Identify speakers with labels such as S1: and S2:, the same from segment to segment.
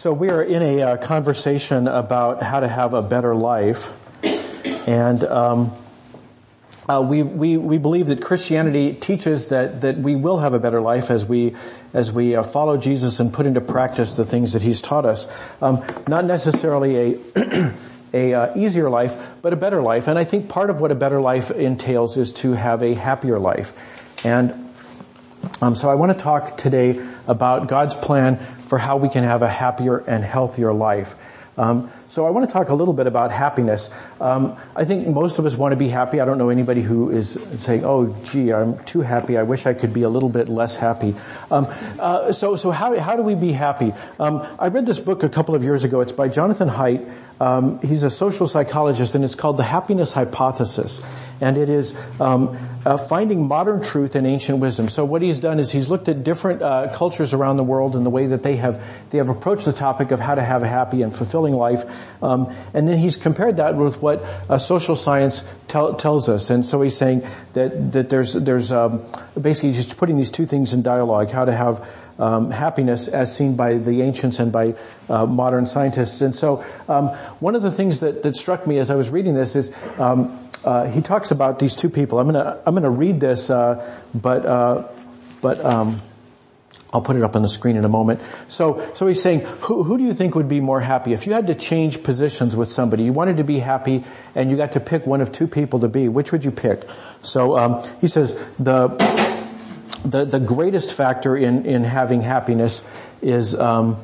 S1: So we are in a uh, conversation about how to have a better life, and um, uh, we, we we believe that Christianity teaches that that we will have a better life as we as we uh, follow Jesus and put into practice the things that He's taught us. Um, not necessarily a a uh, easier life, but a better life. And I think part of what a better life entails is to have a happier life. And um, so I want to talk today about God's plan for how we can have a happier and healthier life. Um, so I want to talk a little bit about happiness. Um, I think most of us want to be happy. I don't know anybody who is saying, "Oh, gee, I'm too happy. I wish I could be a little bit less happy." Um, uh, so, so how how do we be happy? Um, I read this book a couple of years ago. It's by Jonathan Haidt. Um, he's a social psychologist, and it's called The Happiness Hypothesis and it is um, uh, finding modern truth in ancient wisdom. So what he's done is he's looked at different uh, cultures around the world and the way that they have they have approached the topic of how to have a happy and fulfilling life, um, and then he's compared that with what uh, social science tell, tells us. And so he's saying that that there's there's um, basically just putting these two things in dialogue: how to have um, happiness as seen by the ancients and by uh, modern scientists. And so um, one of the things that, that struck me as I was reading this is um, uh, he talks about these two people. I'm gonna I'm gonna read this, uh, but uh, but um, I'll put it up on the screen in a moment. So so he's saying, who who do you think would be more happy if you had to change positions with somebody? You wanted to be happy, and you got to pick one of two people to be. Which would you pick? So um, he says the the the greatest factor in in having happiness is. Um,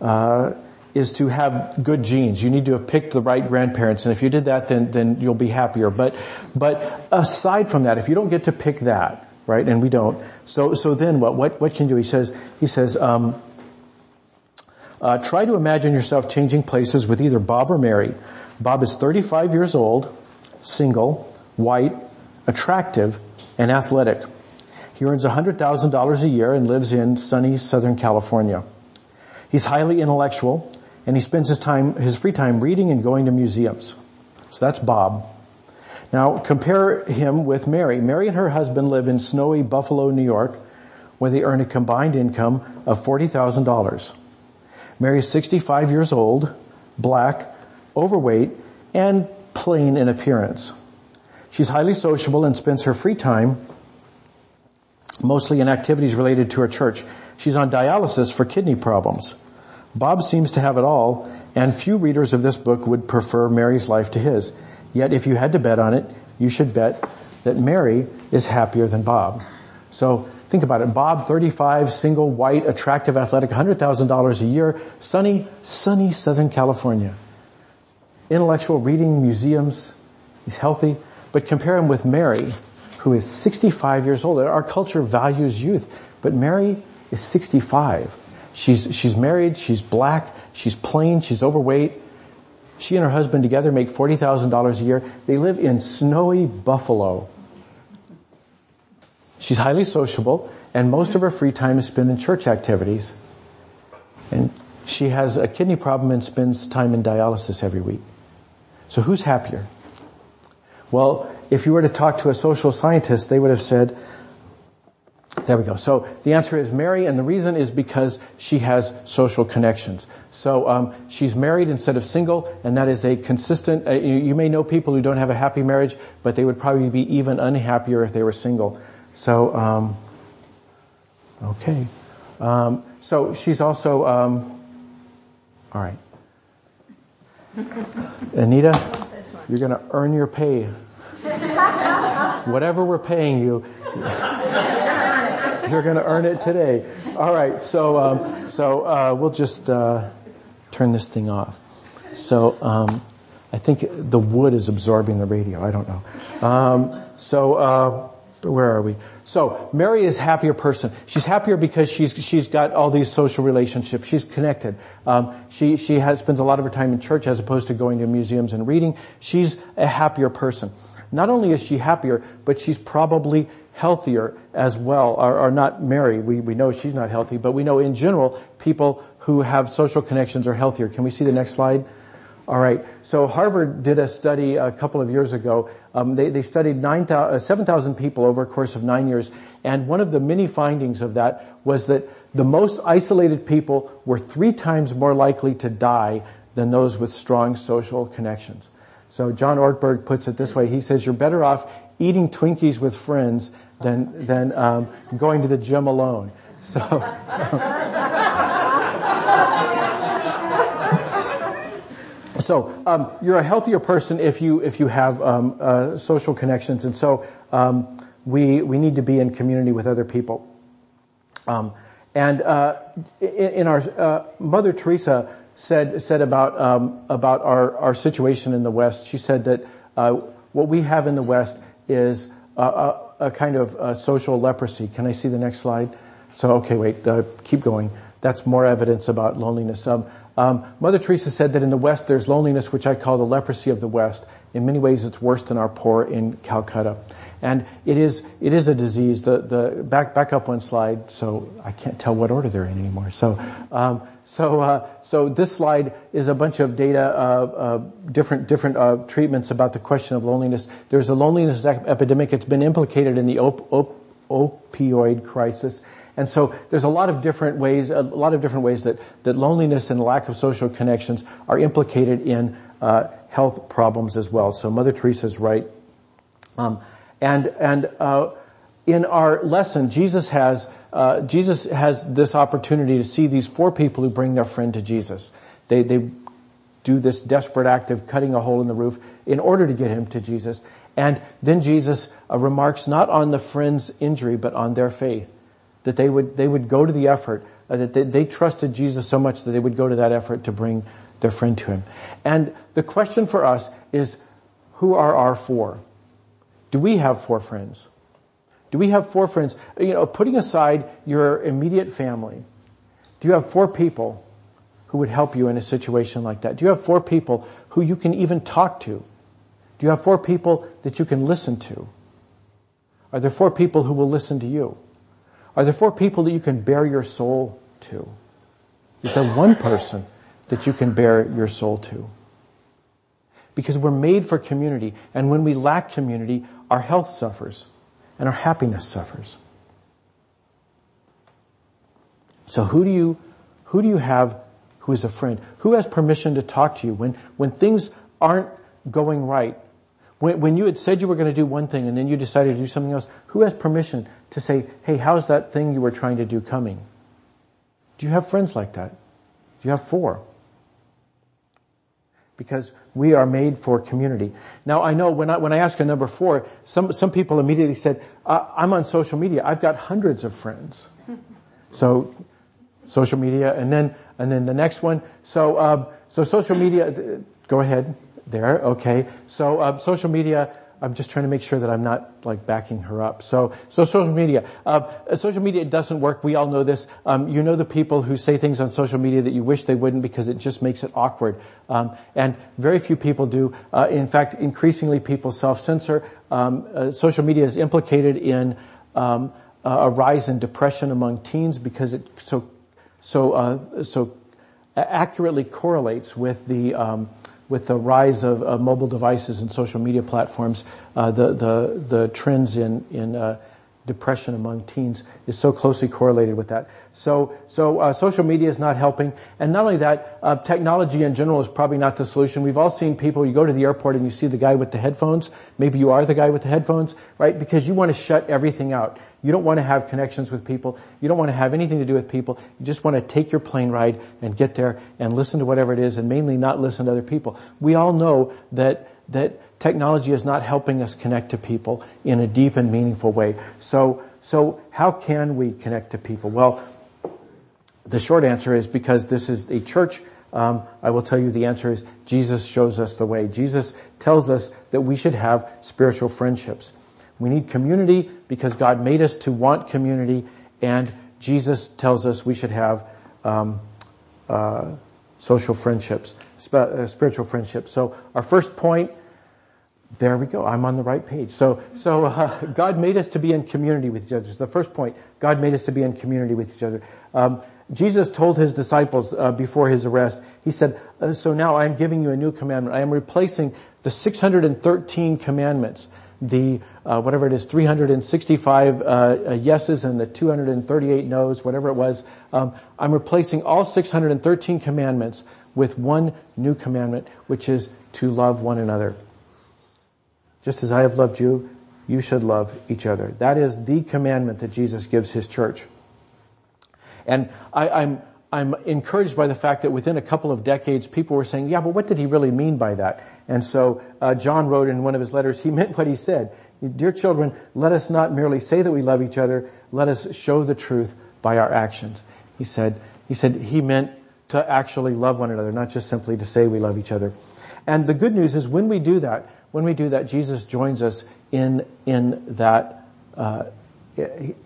S1: uh, is to have good genes. You need to have picked the right grandparents, and if you did that, then then you'll be happier. But but aside from that, if you don't get to pick that, right, and we don't, so so then what what what can you do? He says he says. Um, uh, try to imagine yourself changing places with either Bob or Mary. Bob is 35 years old, single, white, attractive, and athletic. He earns $100,000 a year and lives in sunny Southern California. He's highly intellectual and he spends his time, his free time reading and going to museums. So that's Bob. Now compare him with Mary. Mary and her husband live in snowy Buffalo, New York, where they earn a combined income of $40,000. Mary is 65 years old, black, overweight, and plain in appearance. She's highly sociable and spends her free time mostly in activities related to her church. She's on dialysis for kidney problems. Bob seems to have it all, and few readers of this book would prefer Mary's life to his. Yet if you had to bet on it, you should bet that Mary is happier than Bob. So think about it. Bob, 35, single, white, attractive, athletic, $100,000 a year, sunny, sunny Southern California. Intellectual reading, museums, he's healthy. But compare him with Mary, who is 65 years old. Our culture values youth, but Mary is 65. She's, she's married, she's black, she's plain, she's overweight. She and her husband together make $40,000 a year. They live in snowy Buffalo. She's highly sociable and most of her free time is spent in church activities. And she has a kidney problem and spends time in dialysis every week. So who's happier? Well, if you were to talk to a social scientist, they would have said, there we go. So the answer is Mary, and the reason is because she has social connections. So um, she's married instead of single, and that is a consistent. Uh, you, you, may know people who don't have a happy marriage, but they would probably be even unhappier if they were single. So, um, okay. Um, so she's also. Um, all right, Anita, you're going to earn your pay. Whatever we're paying you you're going to earn it today. All right, so um, so uh, we'll just uh, turn this thing off. So um, I think the wood is absorbing the radio. I don't know. Um, so uh, where are we? So Mary is a happier person. She's happier because she's she's got all these social relationships. She's connected. Um, she she has, spends a lot of her time in church as opposed to going to museums and reading. She's a happier person. Not only is she happier, but she's probably healthier as well, are, are not Mary. We, we know she's not healthy, but we know in general people who have social connections are healthier. Can we see the next slide? All right. So Harvard did a study a couple of years ago. Um, they, they, studied 9, uh, 7,000 people over a course of nine years, and one of the many findings of that was that the most isolated people were three times more likely to die than those with strong social connections. So John Ortberg puts it this way. He says, you're better off eating Twinkies with friends than, than um, going to the gym alone. So, so um, you're a healthier person if you if you have um, uh, social connections, and so um, we we need to be in community with other people. Um, and uh, in, in, our uh, Mother Teresa said said about um, about our our situation in the West. She said that uh, what we have in the West is a, a, kind of social leprosy. Can I see the next slide? So okay, wait, uh, keep going. That's more evidence about loneliness. Um, um, Mother Teresa said that in the West there's loneliness, which I call the leprosy of the West. In many ways, it's worse than our poor in Calcutta. And it is, it is a disease. The, the, back, back up one slide, so I can't tell what order they're in anymore. So, um, so, uh, so this slide is a bunch of data, uh, uh, different, different, uh, treatments about the question of loneliness. There's a loneliness epidemic. It's been implicated in the op- op- opioid crisis. And so there's a lot of different ways, a lot of different ways that, that loneliness and lack of social connections are implicated in uh, health problems as well. So Mother Teresa's right. Um, and and uh, in our lesson, Jesus has uh, Jesus has this opportunity to see these four people who bring their friend to Jesus. They they do this desperate act of cutting a hole in the roof in order to get him to Jesus. And then Jesus uh, remarks not on the friend's injury, but on their faith. That they would, they would go to the effort, uh, that they, they trusted Jesus so much that they would go to that effort to bring their friend to him. And the question for us is, who are our four? Do we have four friends? Do we have four friends? You know, putting aside your immediate family, do you have four people who would help you in a situation like that? Do you have four people who you can even talk to? Do you have four people that you can listen to? Are there four people who will listen to you? Are there four people that you can bare your soul to? Is there one person that you can bare your soul to? Because we're made for community, and when we lack community, our health suffers and our happiness suffers. So who do you, who do you have who is a friend? Who has permission to talk to you when, when things aren't going right? When, when you had said you were going to do one thing and then you decided to do something else, who has permission to say, hey, how's that thing you were trying to do coming? Do you have friends like that? Do you have four? Because we are made for community. Now I know when I, when I ask a number four, some, some people immediately said, uh, I'm on social media. I've got hundreds of friends. so, social media and then, and then the next one. So, um, so social media, go ahead there. Okay. So, um, social media, I'm just trying to make sure that I'm not like backing her up. So, so social media, uh, social media doesn't work. We all know this. Um, you know the people who say things on social media that you wish they wouldn't because it just makes it awkward. Um, and very few people do. Uh, in fact, increasingly people self-censor. Um, uh, social media is implicated in um, a rise in depression among teens because it so so uh, so accurately correlates with the um, with the rise of, of mobile devices and social media platforms, uh, the, the, the trends in, in uh, depression among teens is so closely correlated with that. So, so uh, social media is not helping, and not only that, uh, technology in general is probably not the solution. We've all seen people. You go to the airport and you see the guy with the headphones. Maybe you are the guy with the headphones, right? Because you want to shut everything out. You don't want to have connections with people. You don't want to have anything to do with people. You just want to take your plane ride and get there and listen to whatever it is, and mainly not listen to other people. We all know that that technology is not helping us connect to people in a deep and meaningful way. So, so how can we connect to people? Well, the short answer is because this is a church, um, I will tell you the answer is Jesus shows us the way. Jesus tells us that we should have spiritual friendships. We need community because God made us to want community, and Jesus tells us we should have um, uh, social friendships, spiritual friendship. So our first point there we go. I'm on the right page. So, so uh, God made us to be in community with each other. The first point, God made us to be in community with each other. Um, Jesus told his disciples uh, before his arrest, he said, uh, "So now I am giving you a new commandment. I am replacing the 613 commandments the, uh, whatever it is, 365 uh, uh, yeses and the 238 no's, whatever it was. Um, I'm replacing all 613 commandments with one new commandment, which is to love one another. Just as I have loved you, you should love each other. That is the commandment that Jesus gives his church. And I, I'm, I'm encouraged by the fact that within a couple of decades, people were saying, yeah, but what did he really mean by that? And so uh, John wrote in one of his letters, he meant what he said. Dear children, let us not merely say that we love each other, let us show the truth by our actions. He said, he said he meant to actually love one another, not just simply to say we love each other. And the good news is when we do that, when we do that, Jesus joins us in, in that, uh,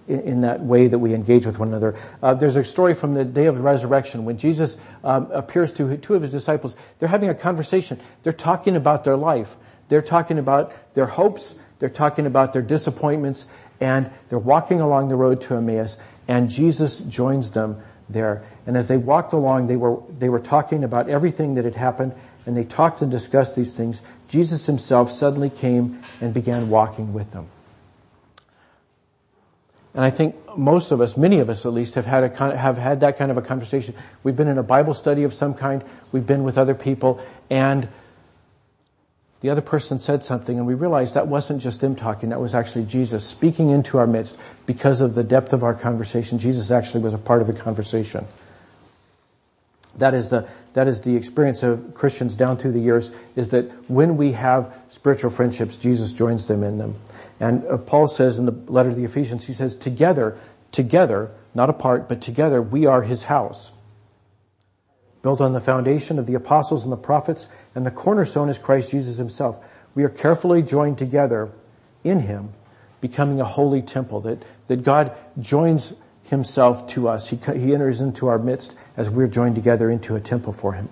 S1: in that way that we engage with one another. Uh, there's a story from the day of the resurrection when Jesus um, appears to two of his disciples. They're having a conversation. They're talking about their life. They're talking about their hopes. They're talking about their disappointments, and they're walking along the road to Emmaus. And Jesus joins them there. And as they walked along, they were they were talking about everything that had happened, and they talked and discussed these things. Jesus himself suddenly came and began walking with them. And I think most of us, many of us at least, have had a, have had that kind of a conversation. We've been in a Bible study of some kind. We've been with other people and the other person said something and we realized that wasn't just them talking, that was actually Jesus speaking into our midst because of the depth of our conversation. Jesus actually was a part of the conversation. That is the, that is the experience of Christians down through the years is that when we have spiritual friendships, Jesus joins them in them. And uh, Paul says in the letter to the Ephesians, he says, together, together, not apart, but together, we are his house. Built on the foundation of the apostles and the prophets, and the cornerstone is Christ Jesus himself. We are carefully joined together in him, becoming a holy temple, that, that God joins himself to us. He, he enters into our midst as we're joined together into a temple for him.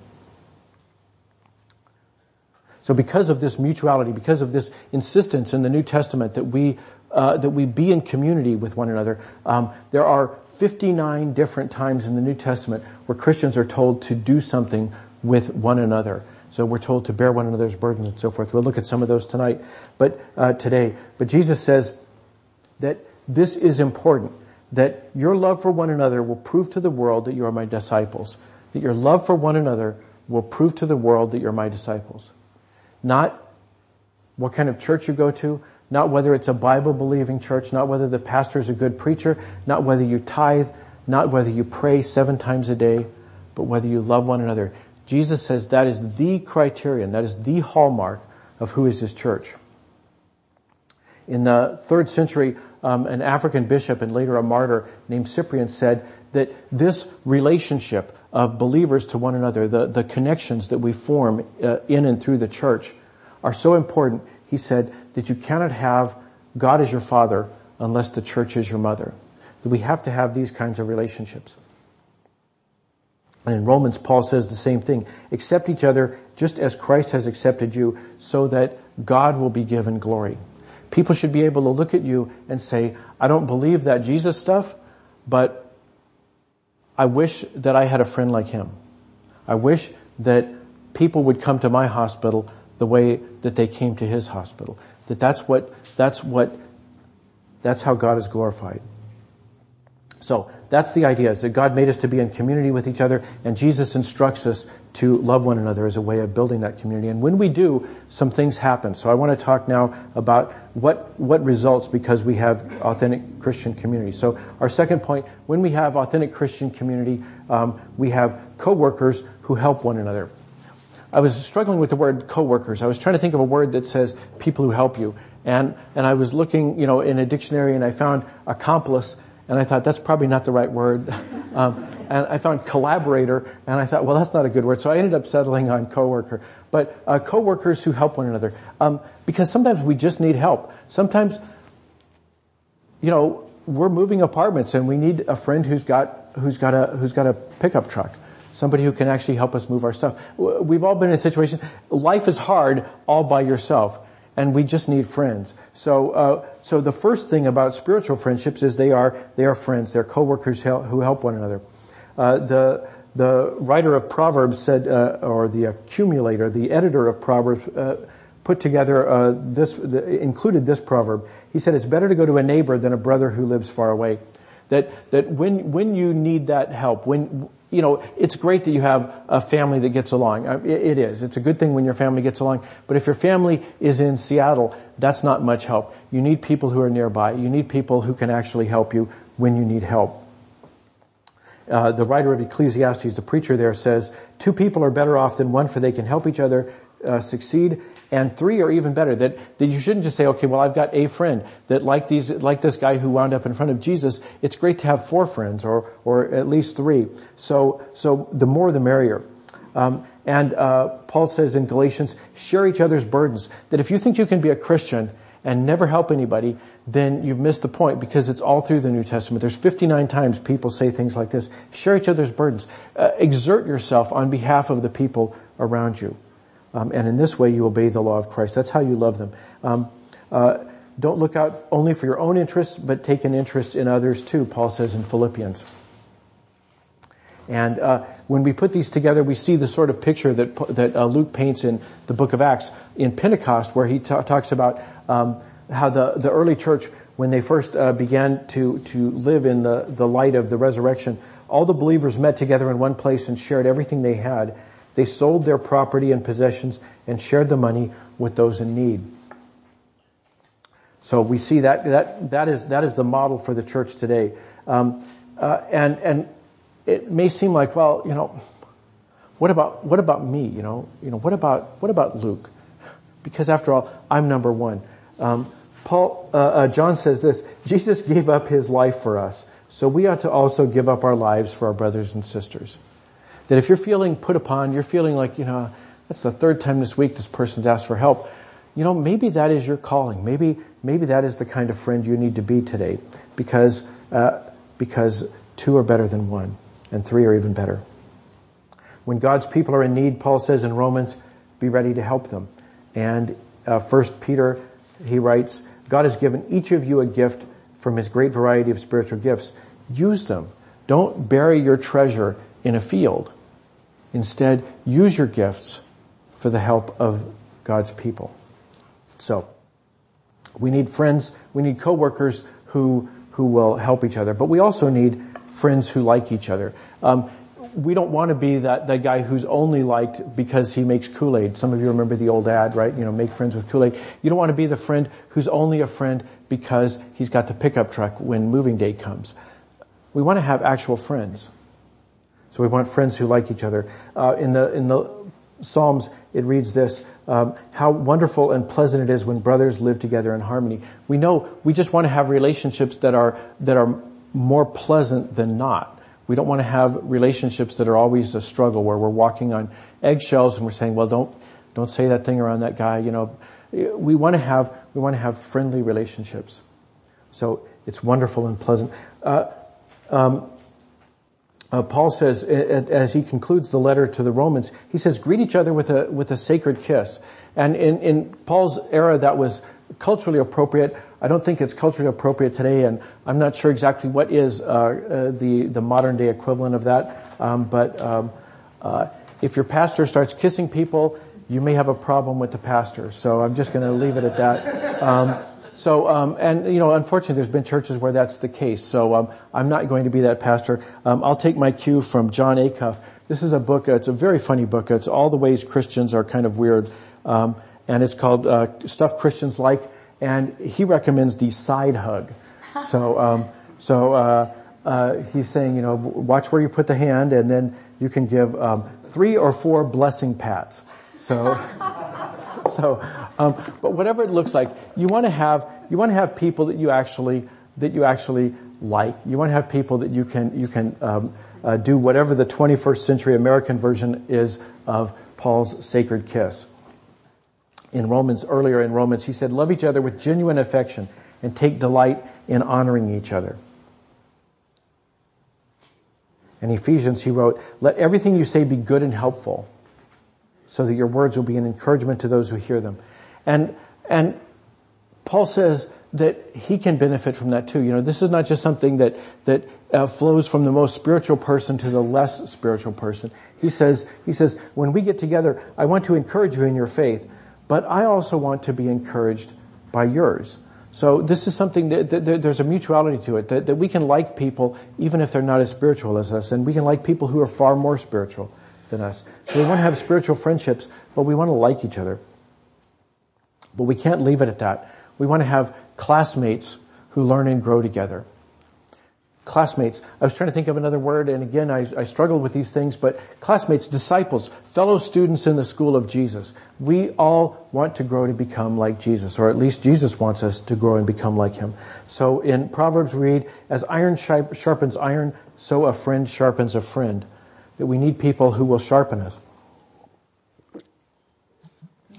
S1: So because of this mutuality, because of this insistence in the New Testament that we uh, that we be in community with one another, um, there are 59 different times in the New Testament where Christians are told to do something with one another. So we're told to bear one another's burdens and so forth. We'll look at some of those tonight, but uh, today. But Jesus says that this is important. That your love for one another will prove to the world that you are my disciples. That your love for one another will prove to the world that you're my disciples. Not what kind of church you go to, not whether it's a Bible believing church, not whether the pastor is a good preacher, not whether you tithe, not whether you pray seven times a day, but whether you love one another. Jesus says that is the criterion, that is the hallmark of who is his church. In the third century, um, an African bishop and later a martyr named Cyprian said that this relationship of believers to one another, the, the connections that we form uh, in and through the church are so important, he said, that you cannot have God as your father unless the church is your mother. That we have to have these kinds of relationships. And in Romans, Paul says the same thing. Accept each other just as Christ has accepted you so that God will be given glory. People should be able to look at you and say, I don't believe that Jesus stuff, but I wish that I had a friend like him. I wish that people would come to my hospital the way that they came to his hospital. That that's what, that's what, that's how God is glorified. So that's the idea is that God made us to be in community with each other and Jesus instructs us to love one another as a way of building that community. And when we do, some things happen. So I want to talk now about what, what results because we have authentic Christian community. So our second point, when we have authentic Christian community, um, we have co-workers who help one another. I was struggling with the word co-workers. I was trying to think of a word that says people who help you. And, and I was looking, you know, in a dictionary and I found accomplice and I thought that's probably not the right word. Um, and I found collaborator, and I thought, well, that's not a good word. So I ended up settling on coworker. But uh, coworkers who help one another, um, because sometimes we just need help. Sometimes, you know, we're moving apartments, and we need a friend who's got who's got a who's got a pickup truck. Somebody who can actually help us move our stuff. We've all been in a situation. Life is hard all by yourself and we just need friends. So, uh, so the first thing about spiritual friendships is they are they are friends. They're coworkers who help one another. Uh, the the writer of Proverbs said, uh, or the accumulator, the editor of Proverbs, uh, put together uh, this, the, included this proverb. He said, "It's better to go to a neighbor than a brother who lives far away." That that when when you need that help, when you know, it's great that you have a family that gets along. It is. It's a good thing when your family gets along. But if your family is in Seattle, that's not much help. You need people who are nearby. You need people who can actually help you when you need help. Uh, the writer of Ecclesiastes, the preacher there says, two people are better off than one for they can help each other uh, succeed and three are even better. That, that you shouldn't just say, okay, well I've got a friend. That like these, like this guy who wound up in front of Jesus, it's great to have four friends or, or at least three. So, so the more the merrier. Um, and uh, Paul says in Galatians, share each other's burdens. That if you think you can be a Christian and never help anybody, then you've missed the point because it's all through the New Testament. There's 59 times people say things like this. Share each other's burdens. Uh, exert yourself on behalf of the people around you. Um, and in this way you obey the law of Christ. That's how you love them. Um, uh, don't look out only for your own interests, but take an interest in others too, Paul says in Philippians. And uh, when we put these together, we see the sort of picture that that uh, Luke paints in the book of Acts in Pentecost, where he ta- talks about um, how the the early church, when they first uh, began to to live in the the light of the resurrection, all the believers met together in one place and shared everything they had, they sold their property and possessions and shared the money with those in need. So we see that that that is that is the model for the church today, um, uh, and and it may seem like well you know what about what about me you know you know what about what about Luke because after all I'm number one. Um, Paul uh, uh, John says this: Jesus gave up his life for us, so we ought to also give up our lives for our brothers and sisters. That if you're feeling put upon, you're feeling like, you know, that's the third time this week this person's asked for help. You know, maybe that is your calling. Maybe, maybe that is the kind of friend you need to be today because, uh, because two are better than one and three are even better. When God's people are in need, Paul says in Romans, be ready to help them. And uh, First Peter, he writes, God has given each of you a gift from his great variety of spiritual gifts. Use them. Don't bury your treasure in a field. Instead, use your gifts for the help of God's people. So, we need friends, we need coworkers who, who will help each other, but we also need friends who like each other. Um, we don't want to be that, that guy who's only liked because he makes Kool-Aid. Some of you remember the old ad, right? You know, make friends with Kool-Aid. You don't want to be the friend who's only a friend because he's got the pickup truck when moving day comes. We want to have actual friends. So we want friends who like each other. Uh, in the in the Psalms, it reads this: um, "How wonderful and pleasant it is when brothers live together in harmony." We know we just want to have relationships that are that are more pleasant than not. We don't want to have relationships that are always a struggle where we're walking on eggshells and we're saying, "Well, don't don't say that thing around that guy." You know, we want to have we want to have friendly relationships. So it's wonderful and pleasant. Uh, um, uh, Paul says, as he concludes the letter to the Romans, he says, greet each other with a, with a sacred kiss. And in, in Paul's era, that was culturally appropriate. I don't think it's culturally appropriate today, and I'm not sure exactly what is uh, uh, the the modern day equivalent of that. Um, but um, uh, if your pastor starts kissing people, you may have a problem with the pastor. So I'm just going to leave it at that. Um, so, um, and you know, unfortunately, there's been churches where that's the case. So, um, I'm not going to be that pastor. Um, I'll take my cue from Jon Acuff. This is a book. It's a very funny book. It's all the ways Christians are kind of weird, um, and it's called uh, "Stuff Christians Like." And he recommends the side hug. So, um, so uh, uh, he's saying, you know, watch where you put the hand, and then you can give um, three or four blessing pats. So. so, um, but whatever it looks like, you want to have you want to have people that you actually that you actually like. You want to have people that you can you can um, uh, do whatever the 21st century American version is of Paul's sacred kiss. In Romans, earlier in Romans, he said, "Love each other with genuine affection and take delight in honoring each other." In Ephesians, he wrote, "Let everything you say be good and helpful." So that your words will be an encouragement to those who hear them. And, and Paul says that he can benefit from that too. You know, this is not just something that, that uh, flows from the most spiritual person to the less spiritual person. He says, he says, when we get together, I want to encourage you in your faith, but I also want to be encouraged by yours. So this is something that, that, that, there's a mutuality to it, that, that we can like people even if they're not as spiritual as us, and we can like people who are far more spiritual than us. So we want to have spiritual friendships, but we want to like each other. But we can't leave it at that. We want to have classmates who learn and grow together classmates. I was trying to think of another word, and again, I, I, struggled with these things, but classmates, disciples, fellow students in the school of Jesus. We all want to grow to become like Jesus, or at least Jesus wants us to grow and become like Him. So in Proverbs we read, as iron sharpens iron, so a friend sharpens a friend. That we need people who will sharpen us.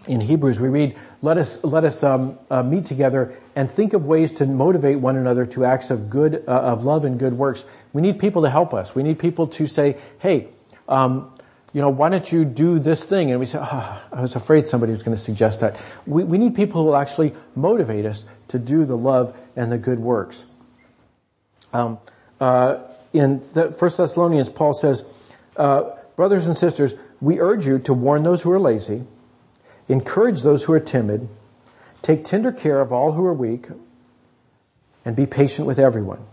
S1: In Hebrews we read, let us, let us um, uh, meet together and think of ways to motivate one another to acts of good, uh, of love and good works. We need people to help us. We need people to say, hey, um, you know, why don't you do this thing? And we say, oh, I was afraid somebody was going to suggest that. We, we need people who will actually motivate us to do the love and the good works. Um, uh, in the First Thessalonians, Paul says, uh, brothers and sisters, we urge you to warn those who are lazy, encourage those who are timid, take tender care of all who are weak, and be patient with everyone.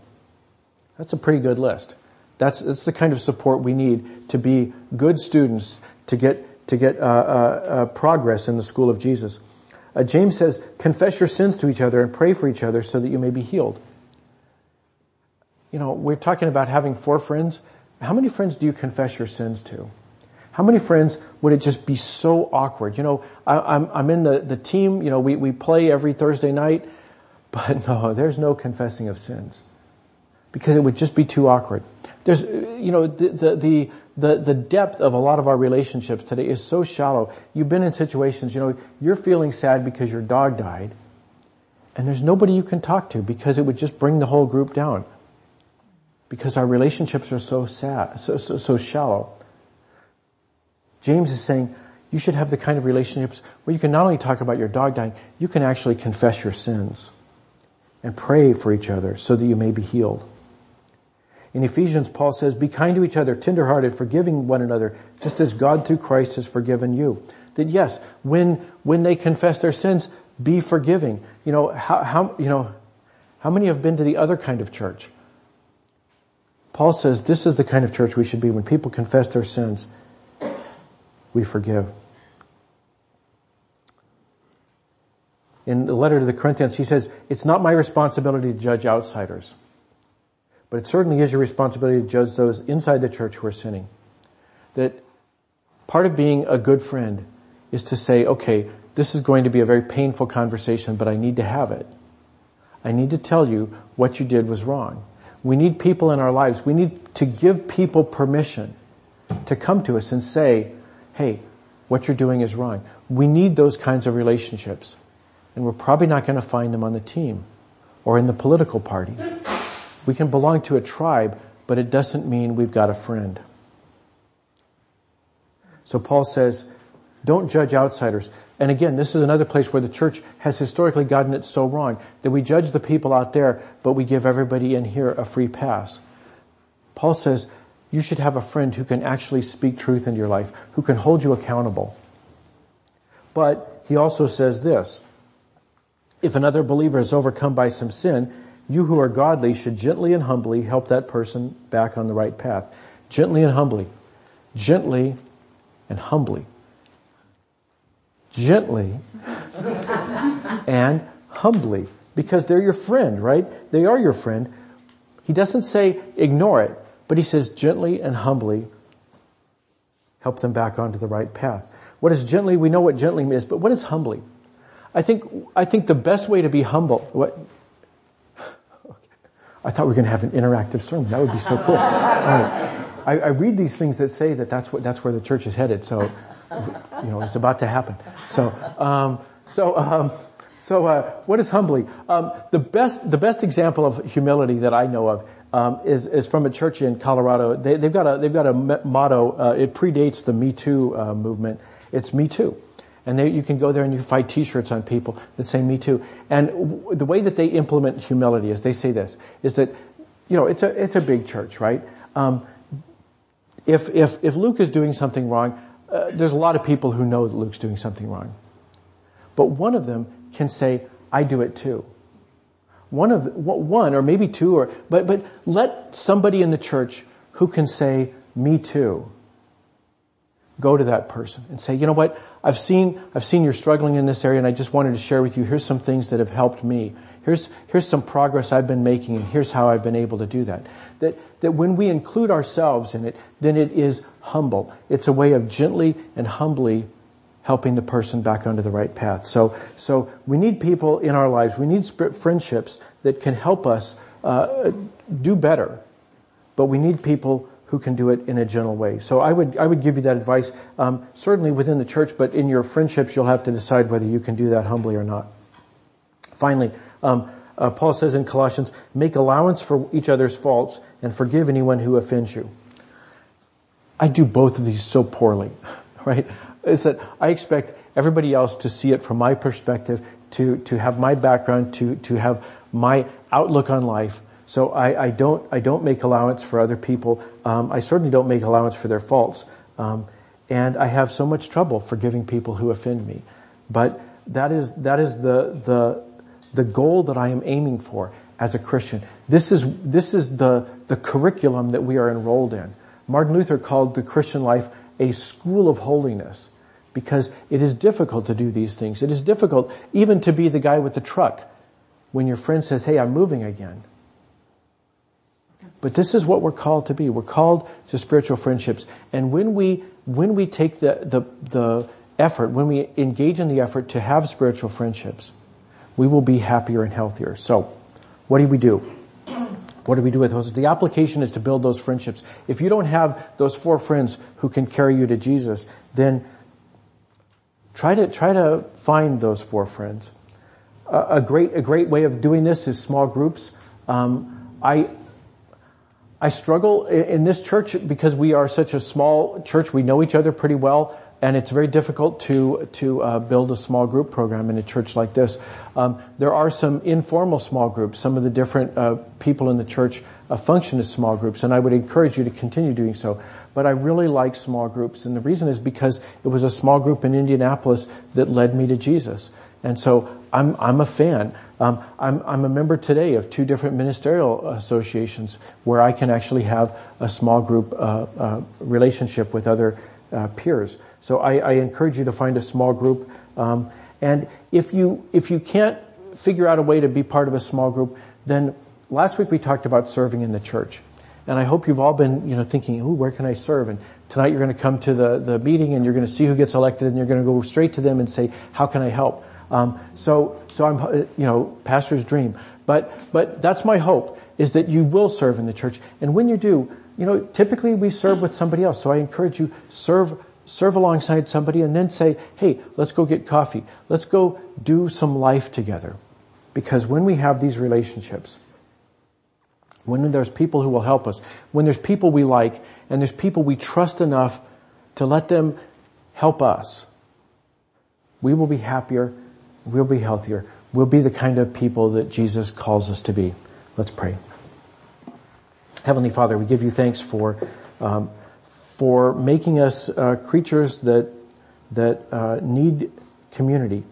S1: That's a pretty good list. That's, that's the kind of support we need to be good students to get, to get uh, uh, uh, progress in the school of Jesus. Uh, James says, confess your sins to each other and pray for each other so that you may be healed. You know, we're talking about having four friends. How many friends do you confess your sins to? How many friends would it just be so awkward? You know, I, am I'm, I'm in the, the team, you know, we, we play every Thursday night, but no, there's no confessing of sins. Because it would just be too awkward. There's, you know, the, the, the, the, the depth of a lot of our relationships today is so shallow. You've been in situations, you know, you're feeling sad because your dog died, and there's nobody you can talk to because it would just bring the whole group down. Because our relationships are so sad, so, so, so shallow. James is saying you should have the kind of relationships where you can not only talk about your dog dying, you can actually confess your sins and pray for each other so that you may be healed. In Ephesians, Paul says, be kind to each other, tenderhearted, forgiving one another, just as God through Christ has forgiven you. That yes, when, when they confess their sins, be forgiving. You know, how, how, you know, how many have been to the other kind of church? Paul says this is the kind of church we should be when people confess their sins we forgive. In the letter to the Corinthians, he says, it's not my responsibility to judge outsiders, but it certainly is your responsibility to judge those inside the church who are sinning. That part of being a good friend is to say, okay, this is going to be a very painful conversation, but I need to have it. I need to tell you what you did was wrong. We need people in our lives. We need to give people permission to come to us and say, hey, what you're doing is wrong. We need those kinds of relationships. And we're probably not going to find them on the team or in the political party. We can belong to a tribe, but it doesn't mean we've got a friend. So Paul says, don't judge outsiders. And again, this is another place where the church has historically gotten it so wrong that we judge the people out there, but we give everybody in here a free pass. Paul says, you should have a friend who can actually speak truth into your life, who can hold you accountable. But he also says this, if another believer is overcome by some sin, you who are godly should gently and humbly help that person back on the right path. Gently and humbly. Gently and humbly. Gently and humbly. Because they're your friend, right? They are your friend. He doesn't say ignore it. But he says gently and humbly help them back onto the right path. What is gently? We know what gently is, but what is humbly? I think, I think the best way to be humble, what, I thought we were going to have an interactive sermon. That would be so cool. I, I, read these things that say that that's what, that's where the church is headed. So, you know, it's about to happen. So, um, so, um, so, uh, what is humbly? Um, the best, the best example of humility that I know of um, is is from a church in Colorado. They, have got a they've got a motto. Uh, it predates the Me Too uh, movement. It's Me Too, and they, you can go there and you can find T-shirts on people that say Me Too. And w- the way that they implement humility is they say this: is that you know it's a it's a big church, right? Um, if if if Luke is doing something wrong, uh, there's a lot of people who know that Luke's doing something wrong. but one of them can say, I do it too. One of, one or maybe two or, but, but let somebody in the church who can say, me too, go to that person and say, you know what, I've seen, I've seen you're struggling in this area and I just wanted to share with you, here's some things that have helped me. Here's, here's some progress I've been making and here's how I've been able to do that. That, that when we include ourselves in it, then it is humble. It's a way of gently and humbly helping the person back onto the right path. So, so we need people in our lives. We need friendships that can help us uh, do better. But we need people who can do it in a gentle way. So I would I would give you that advice. Um, certainly within the church, but in your friendships, you'll have to decide whether you can do that humbly or not. Finally, um, uh, Paul says in Colossians, make allowance for each other's faults and forgive anyone who offends you. I do both of these so poorly, right? Is that I expect everybody else to see it from my perspective, to, to have my background, to, to have my outlook on life. So I, I don't, I don't make allowance for other people. Um, I certainly don't make allowance for their faults. Um, and I have so much trouble forgiving people who offend me. But that is, that is the, the, the goal that I am aiming for as a Christian. This is, this is the, the curriculum that we are enrolled in. Martin Luther called the Christian life a school of holiness because it is difficult to do these things. It is difficult even to be the guy with the truck when your friend says, hey, I'm moving again. But this is what we're called to be. We're called to spiritual friendships. And when we, when we take the, the, the effort, when we engage in the effort to have spiritual friendships, we will be happier and healthier. So, what do we do? What do we do with those? The application is to build those friendships. If you don't have those four friends who can carry you to Jesus, then try to, try to find those four friends. A, great, a great way of doing this is small groups. Um, I, I struggle in this church because we are such a small church. We know each other pretty well and it's very difficult to to uh, build a small group program in a church like this. Um, there are some informal small groups. Some of the different uh, people in the church uh, function as small groups, and I would encourage you to continue doing so. But I really like small groups, and the reason is because it was a small group in Indianapolis that led me to Jesus, and so I'm I'm a fan. Um, I'm I'm a member today of two different ministerial associations where I can actually have a small group uh, uh, relationship with other uh, peers. So I, I, encourage you to find a small group. Um, and if you if you can't figure out a way to be part of a small group, then last week we talked about serving in the church. And I hope you've all been, you know, thinking, ooh, where can I serve? And tonight you're going to come to the, the meeting and you're going to see who gets elected and you're going to go straight to them and say, how can I help? Um, so, so I'm, uh, you know, pastor's dream. But, but that's my hope is that you will serve in the church. And when you do, you know, typically we serve with somebody else. So I encourage you, serve serve alongside somebody and then say, hey, let's go get coffee. Let's go do some life together. Because when we have these relationships, when there's people who will help us, when there's people we like, and there's people we trust enough to let them help us, we will be happier, we'll be healthier, we'll be the kind of people that Jesus calls us to be. Let's pray. Heavenly Father, we give you thanks for um, for making us uh, creatures that that uh, need community.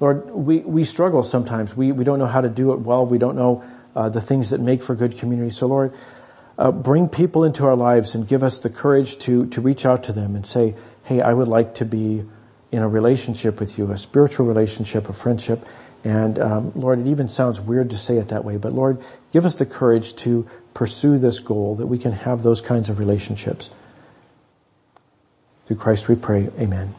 S1: Lord, we, we struggle sometimes. We, we don't know how to do it well. We don't know uh, the things that make for good community. So Lord, uh, bring people into our lives and give us the courage to, to reach out to them and say, hey, I would like to be in a relationship with you, a spiritual relationship, a friendship. And um, Lord, it even sounds weird to say it that way, but Lord, give us the courage to pursue this goal that we can have those kinds of relationships. Through Christ we pray. Amen.